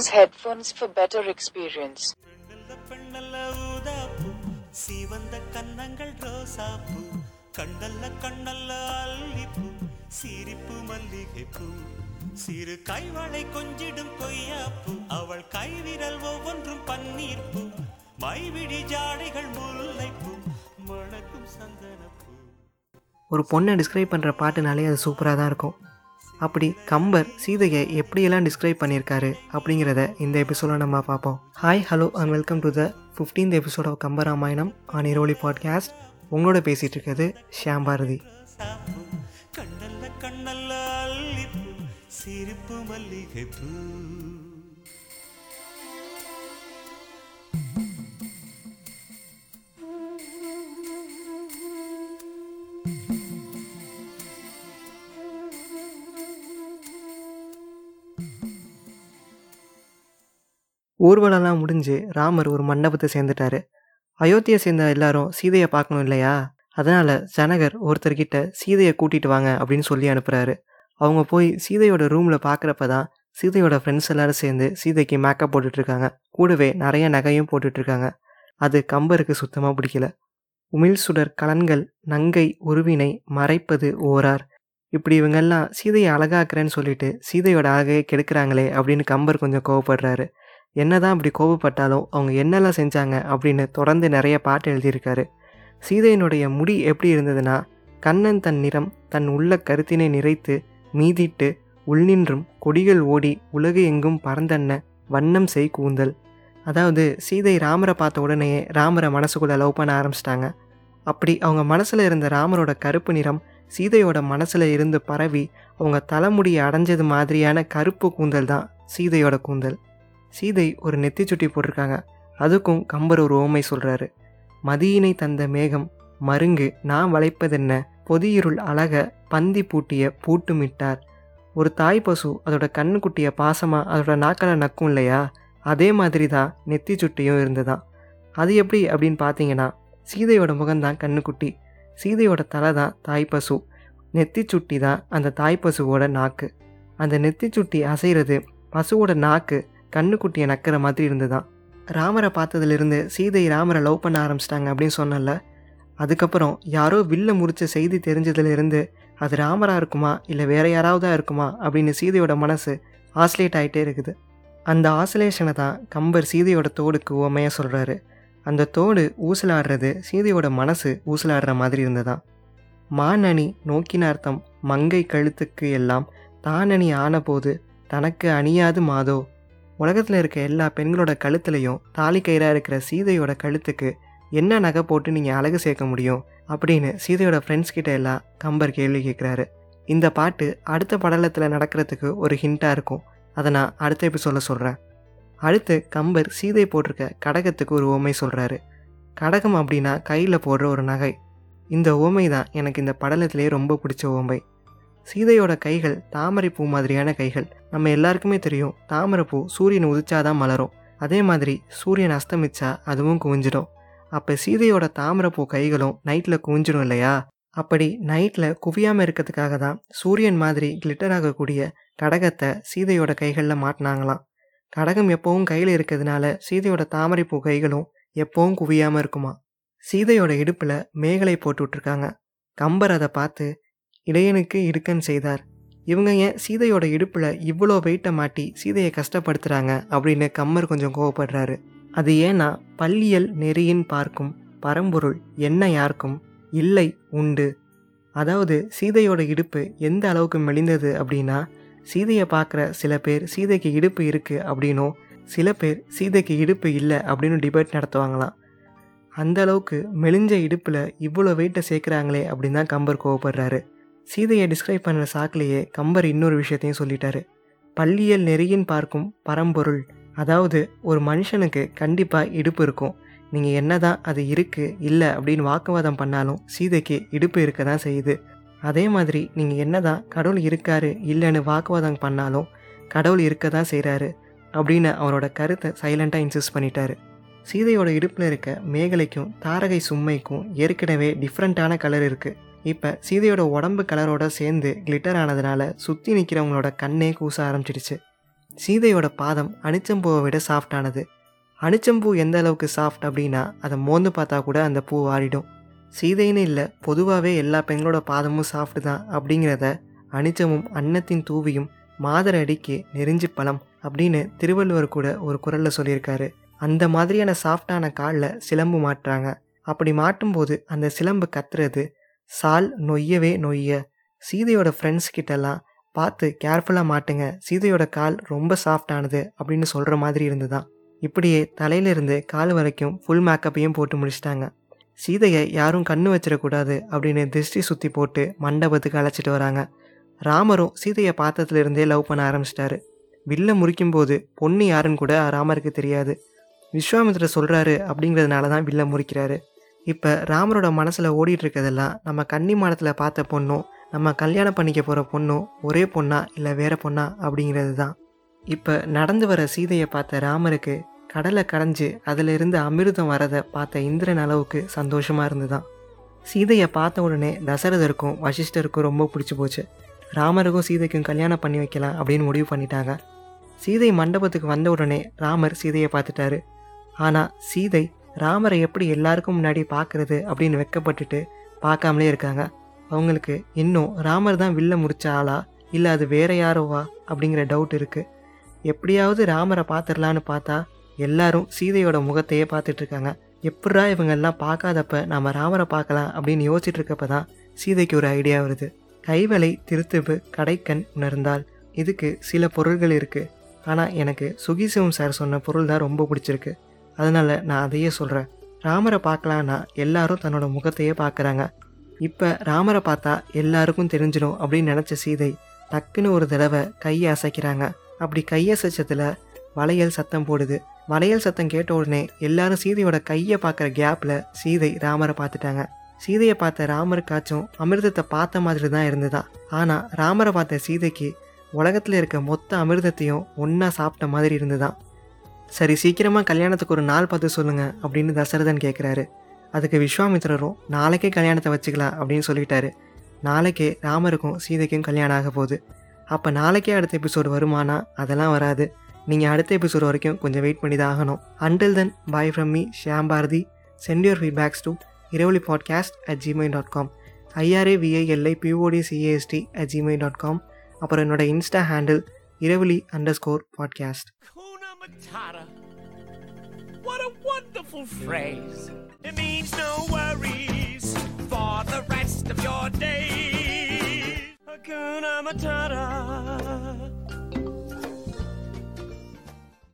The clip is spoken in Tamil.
Use headphones for better experience. பெண்ணல்ல பெண்ணல்ல ஊதாப்பூ சீவந்த கன்னங்கள் ரோசாப்பூ கண்ணல்ல கண்ணல்ல அல்லிப்பூ சிரிப்பு மல்லிகைப்பூ. சிறு கைவளை கொஞ்சிடும் கொய்யாப்பூ அவள் கைவிரல் ஒவ்வொன்றும் பன்னீர்ப்பூ. மைவிழி ஜாடைகள் முல்லைப்பூ மணக்கும் சந்தனப்பூ. ஒரு பொண்ணை டிஸ்கிரைப் பண்ணுற பாட்டுனாலே அது சூப்பராக தான் இருக்கும். அப்படி கம்பர் சீதையை எப்படியெல்லாம் டிஸ்கிரைப் பண்ணியிருக்காரு அப்படிங்கிறத இந்த எபிசோடில் நம்ம பார்ப்போம். Hi hello and welcome to the fifteenth episode of Kambaramayanam on Iravali podcast உங்களோட பேசிகிட்டு இருக்கிறது ஷியாம் பாரதி சிரிப்பு மல்லிகை பூ ஊர்வலம்லாம் முடிஞ்சு ராமர் ஒரு மண்டபத்தை சேர்ந்துட்டாரு. அயோத்தியை சேர்ந்த எல்லாரும் சீதையை பார்க்கணும் இல்லையா? அதனால் ஜனகர் ஒருத்தர்கிட்ட சீதையை கூட்டிட்டு வாங்க அப்படின்னு சொல்லி அனுப்புகிறாரு அவங்க போய் சீதையோட ரூமில் பார்க்குறப்ப தான் சீதையோட ஃப்ரெண்ட்ஸ் எல்லாரும் சேர்ந்து சீதைக்கு மேக்கப் போட்டுட்ருக்காங்க. கூடவே நிறைய நகையும் போட்டுட்ருக்காங்க. அது கம்பருக்கு சுத்தமாக பிடிக்கல. உமிழ் சுடர் கலன்கள் நங்கை உருவினை மறைப்பது ஓரார். இப்படி இவங்கெல்லாம் சீதையை அழகாக்குறேன்னு சொல்லிட்டு சீதையோட அழகையை கெடுக்கிறாங்களே அப்படின்னு கம்பர் கொஞ்சம் கோவப்படுறாரு. என்னதான் அப்படி கோபப்பட்டாலும் அவங்க என்னெல்லாம் செஞ்சாங்க அப்படின்னு தொடர்ந்து நிறைய பாட்டு எழுதியிருக்காரு. சீதையினுடைய முடி எப்படி இருந்ததுன்னா கண்ணன் தன் நிறம் தன் உள்ள கருத்தினை நிறைத்து மீதிட்டு உள்நின்றும் கொடிகள் ஓடி உலகு எங்கும் பறந்தன்ன வண்ணம் செய் கூந்தல். அதாவது சீதை ராமரை பார்த்த உடனேயே ராமரை மனசுக்குள்ளே லவ் பண்ண ஆரம்பிச்சிட்டாங்க. அப்படி அவங்க மனசில் இருந்த ராமரோட கருப்பு நிறம் சீதையோட மனசில் இருந்து பரவி அவங்க தலைமுடியை அடைஞ்சது மாதிரியான கருப்பு கூந்தல் தான் சீதையோட கூந்தல். சீதை ஒரு நெத்தி சுட்டி போட்டிருக்காங்க. அதுக்கும் கம்பர் ஒரு ஓமை சொல்கிறாரு மதியினை தந்த மேகம் மருங்கு நான் வளைப்பதென்ன? பொதியிருள் அழக பந்தி பூட்டிய பூட்டுமிட்டார். ஒரு தாய் பசு அதோட கண்ணுக்குட்டிய பாசமாக அதோட நாக்களை நக்கும் இல்லையா? அதே மாதிரி தான் நெத்தி சுட்டியும் இருந்துதான். அது எப்படி? அப்படின்னு பார்த்தீங்கன்னா சீதையோட முகம்தான் கண்ணுக்குட்டி சீதையோட தலை தான் தாய் பசு. நெத்தி சுட்டி தான் அந்த தாய் பசுவோட நாக்கு. அந்த நெத்தி சுட்டி அசைகிறது பசுவோட நாக்கு கண்ணுக்குட்டியை நக்கிற மாதிரி இருந்துதான். ராமரை பார்த்ததுலேருந்து சீதை ராமரை லவ் பண்ண ஆரம்பிச்சிட்டாங்க அப்படின்னு சொன்னல அதுக்கப்புறம் யாரோ வில்ல முறிச்ச செய்தி தெரிஞ்சதுலேருந்து அது ராமராக இருக்குமா இல்லை வேற யாராவதா இருக்குமா அப்படின்னு சீதையோட மனசு ஆசிலேட் ஆகிட்டே இருக்குது. அந்த ஆசிலேஷனை தான் கம்பர் சீதையோட தோடுக்கு உவமையாக சொல்கிறாரு அந்த தோடு ஊசலாடுறது சீதையோட மனசு ஊசலாடுற மாதிரி இருந்ததாம் மானணி நோக்கினார்த்தம் மங்கை கழுத்துக்கு எல்லாம் தானணி ஆனபோது தனக்கு அணியாது மாதோ உலகத்தில் இருக்க எல்லா பெண்களோட கழுத்துலையும் தாலி கயிறாக இருக்கிற சீதையோட கழுத்துக்கு என்ன நகை போட்டு நீங்கள் அழகு சேர்க்க முடியும் அப்படின்னு சீதையோட ஃப்ரெண்ட்ஸ் கிட்ட எல்லாம் கம்பர் கேள்வி கேட்குறாரு இந்த பாட்டு அடுத்த படலத்தில் நடக்கிறதுக்கு ஒரு ஹிண்ட்டாக இருக்கும். அதை நான் அடுத்த சொல்ல சொல்கிறேன் அடுத்து கம்பர் சீதை போட்டிருக்க கடகத்துக்கு ஒரு ஓமை சொல்கிறாரு கடகம் அப்படின்னா கையில் போடுற ஒரு நகை. இந்த ஓமை தான் எனக்கு இந்த படலத்திலே ரொம்ப பிடிச்ச ஓமை சீதையோட கைகள் தாமரை பூ மாதிரியான கைகள். நம்ம எல்லாருக்குமே தெரியும் தாமரை பூ சூரியன் உதிச்சாதான் மலரும். அதே மாதிரி சூரியன் அஸ்தமிச்சா அதுவும் குவிஞ்சிடும். அப்போ சீதையோட தாமரை பூ கைகளும் நைட்டில் குவிஞ்சிடும் இல்லையா? அப்படி நைட்டில் குவியாமல் இருக்கிறதுக்காக தான் சூரியன் மாதிரி கிளிட்டர் ஆகக்கூடிய கடகத்தை சீதையோட கைகளில் மாட்டினாங்களாம். கடகம் எப்போவும் கையில் இருக்கிறதுனால சீதையோட தாமரைப்பூ கைகளும் எப்போவும் குவியாமல் இருக்குமா சீதையோட இடுப்பில் மேகலை போட்டு விட்ருக்காங்க கம்பர் அதை பார்த்து இடையனுக்கு இடுக்கன் செய்தார். இவங்க ஏன் சீதையோட இடுப்பில் இவ்வளோ வெயிட்டை மாட்டி சீதையை கஷ்டப்படுத்துகிறாங்க அப்படின்னு கம்மர் கொஞ்சம் கோவப்படுறாரு. அது ஏன்னா பள்ளியல் நெறியின் பார்க்கும் பரம்பொருள் என்ன யாருக்கும் இல்லை உண்டு. அதாவது சீதையோட இடுப்பு எந்த அளவுக்கு மெலிந்தது அப்படின்னா சீதையை பார்க்குற சில பேர் சீதைக்கு இடுப்பு இருக்குது அப்படின்னும் சில பேர் சீதைக்கு இடுப்பு இல்லை அப்படின்னு டிபேட் நடத்துவாங்களாம். அந்த அளவுக்கு மெலிஞ்ச இடுப்பில் இவ்வளோ வெயிட்டை சேர்க்குறாங்களே அப்படின்னு தான் கம்பர் கோவப்படுறாரு. சீதையை டிஸ்கிரைப் பண்ணுற சாக்கிலேயே கம்பர் இன்னொரு விஷயத்தையும் சொல்லிட்டாரு. பள்ளியல் நெறியின் பார்க்கும் பரம்பொருள் அதாவது ஒரு மனுஷனுக்கு கண்டிப்பாக இடுப்பு இருக்கும். நீங்கள் என்னதான் அது இருக்குது இல்லை அப்படின்னு வாக்குவாதம் பண்ணாலும் சீதைக்கு இடுப்பு இருக்க தான் செய்யுது. அதே மாதிரி நீங்கள் என்னதான் கடவுள் இருக்காரு இல்லைன்னு வாக்குவாதம் பண்ணாலும் கடவுள் இருக்க தான் செய்கிறாரு அப்படின்னு அவரோட கருத்தை சைலண்ட்டாக இன்சிஸ்ட் பண்ணிட்டாரு. சீதையோட இடுப்பில் இருக்க மேகலைக்கும் தாரகை சும்மைக்கும் ஏற்கனவே டிஃப்ரெண்ட்டான கலர் இருக்குது இப்போ சீதையோட உடம்பு கலரோட சேர்ந்து கிளிட்டர் ஆனதுனால சுற்றி நிற்கிறவங்களோட கண்ணே கூச ஆரம்பிச்சிடுச்சு. சீதையோட பாதம் அனிச்சம்பூவை விட சாஃப்டானது அனிச்சம்பூ எந்த அளவுக்கு சாஃப்ட் அப்படின்னா அதை மோந்து பார்த்தா கூட அந்த பூ ஆறிடும். சீதைன்னு இல்லை பொதுவாகவே எல்லா பெண்களோட பாதமும் சாஃப்ட் தான் அப்படிங்கிறத அனிச்சமும் அன்னத்தின் தூவியும் மாதர அடிக்கு நெறிஞ்சு பழம் அப்படின்னு திருவள்ளுவர் கூட ஒரு குரலில் சொல்லியிருக்காரு. அந்த மாதிரியான சாஃப்டான காலில் சிலம்பு மாட்டுறாங்க. அப்படி மாட்டும்போது அந்த சிலம்பு கத்துறது சால் நொய்யவே நொய்ய. சீதையோட ஃப்ரெண்ட்ஸ் கிட்டலாம் பார்த்து கேர்ஃபுல்லாக மாட்டுங்க. சீதையோட கால் ரொம்ப சாஃப்டானது அப்படின்னு சொல்கிற மாதிரி இருந்துதான். இப்படியே தலையிலிருந்து கால் வரைக்கும் ஃபுல் மேக்கப்பையும் போட்டு முடிச்சிட்டாங்க. சீதையை யாரும் கண்ணு வச்சிடக்கூடாது அப்படின்னு திருஷ்டி சுற்றி போட்டு மண்டபத்துக்கு அழைச்சிட்டு வராங்க. ராமரும் சீதையை பார்த்ததுலேருந்தே லவ் பண்ண ஆரம்பிச்சிட்டாரு. வில்ல முறிக்கும்போது பொண்ணு யாருன்னு கூட ராமருக்கு தெரியாது. விஸ்வாமித்திர சொல்கிறாரு அப்படிங்கிறதுனால தான் வில்ல முறிக்கிறாரு. இப்போ ராமரோட மனசில் ஓடிட்டு நம்ம கன்னி மாடத்தில் பார்த்த பொண்ணும் நம்ம கல்யாணம் பண்ணிக்க போகிற பொண்ணும் ஒரே பொண்ணா இல்லை வேற பொண்ணா அப்படிங்கிறது தான் இப்போ நடந்து வர சீதையை பார்த்த ராமருக்கு கடலை கடைஞ்சு அதிலிருந்து அமிர்தம் வரதை பார்த்த இந்திரன் அளவுக்கு சந்தோஷமாக இருந்துதான். சீதையை பார்த்த உடனே தசரதருக்கும் வசிஷ்டருக்கும் ரொம்ப பிடிச்சி போச்சு. ராமருக்கும் சீதைக்கும் கல்யாணம் பண்ணி வைக்கலாம் அப்படின்னு முடிவு பண்ணிட்டாங்க. சீதை மண்டபத்துக்கு வந்த உடனே ராமர் சீதையை பார்த்துட்டாரு. ஆனால் சீதை ராமரை எப்படி எல்லாருக்கும் முன்னாடி பார்க்கறது அப்படின்னு வெக்கப்பட்டுட்டு பார்க்காமலே இருக்காங்க. அவங்களுக்கு இன்னும் ராமர் தான் வில்ல முடிச்ச ஆளா? இல்லை அது வேற யாரோவா? அப்படிங்கிற டவுட் இருக்குது எப்படியாவது ராமரை பார்த்துடலான்னு பார்த்தா எல்லாரும் சீதையோட முகத்தையே பார்த்துட்டு இருக்காங்க. எப்படா இவங்கெல்லாம் பார்க்காதப்ப நாம ராமரை பார்க்கலாம் அப்படின்னு யோசிச்சுட்டு இருக்கப்ப தான் சீதைக்கு ஒரு ஐடியா வருது. கைவலை திருத்துவு கடைக்கண் உணர்ந்தால் இதுக்கு சில பொருள்கள் இருக்குது ஆனால் எனக்கு சுகிசிவம் சார் சொன்ன பொருள் தான் ரொம்ப பிடிச்சிருக்கு. அதனால் நான் அதையே சொல்கிறேன் ராமரை பார்க்கலான்னா எல்லாரும் தன்னோட முகத்தையே பார்க்குறாங்க. இப்போ ராமரை பார்த்தா எல்லாருக்கும் தெரிஞ்சிடும் அப்படின்னு நினச்ச சீதை டக்குன்னு ஒரு தடவை கையை அசைக்கிறாங்க. அப்படி கையசைச்சதில் வளையல் சத்தம் போடுது. வளையல் சத்தம் கேட்ட உடனே எல்லாரும் சீதையோட கையை பார்க்குற கேப்பில் சீதை ராமரை பார்த்துட்டாங்க. சீதையை பார்த்த ராமருக்காச்சும் அமிர்தத்தை பார்த்த மாதிரி தான் இருந்ததா. ஆனால் ராமரை பார்த்த சீதைக்கு உலகத்தில் இருக்க மொத்த அமிர்தத்தையும் ஒன்றா சாப்பிட்ட மாதிரி இருந்துதான் சரி சீக்கிரமாக கல்யாணத்துக்கு ஒரு நாள் பார்த்து சொல்லுங்கள் அப்படின்னு தசரதன் கேட்குறாரு அதுக்கு விஸ்வாமித்திரரும் நாளைக்கே கல்யாணத்தை வச்சுக்கலாம் அப்படின்னு சொல்லிட்டாரு. நாளைக்கே ராமருக்கும் சீதைக்கும் கல்யாணம் ஆக போகுது. அப்போ நாளைக்கே அடுத்த எபிசோடு வருமானா? அதெல்லாம் வராது. நீங்கள் அடுத்த எபிசோடு வரைக்கும் கொஞ்சம் வெயிட் பண்ணி தான் ஆகணும். Until then bye from me Shyam Bharathi send your feedbacks to Iravali podcast at Gmail dot com I R A V I L I P O D C A S T at Gmail dot com அப்புறம் என்னோட Insta handle Iravali underscore podcast Matata. What a wonderful phrase. It means no worries for the rest of your days. Hakuna Matata.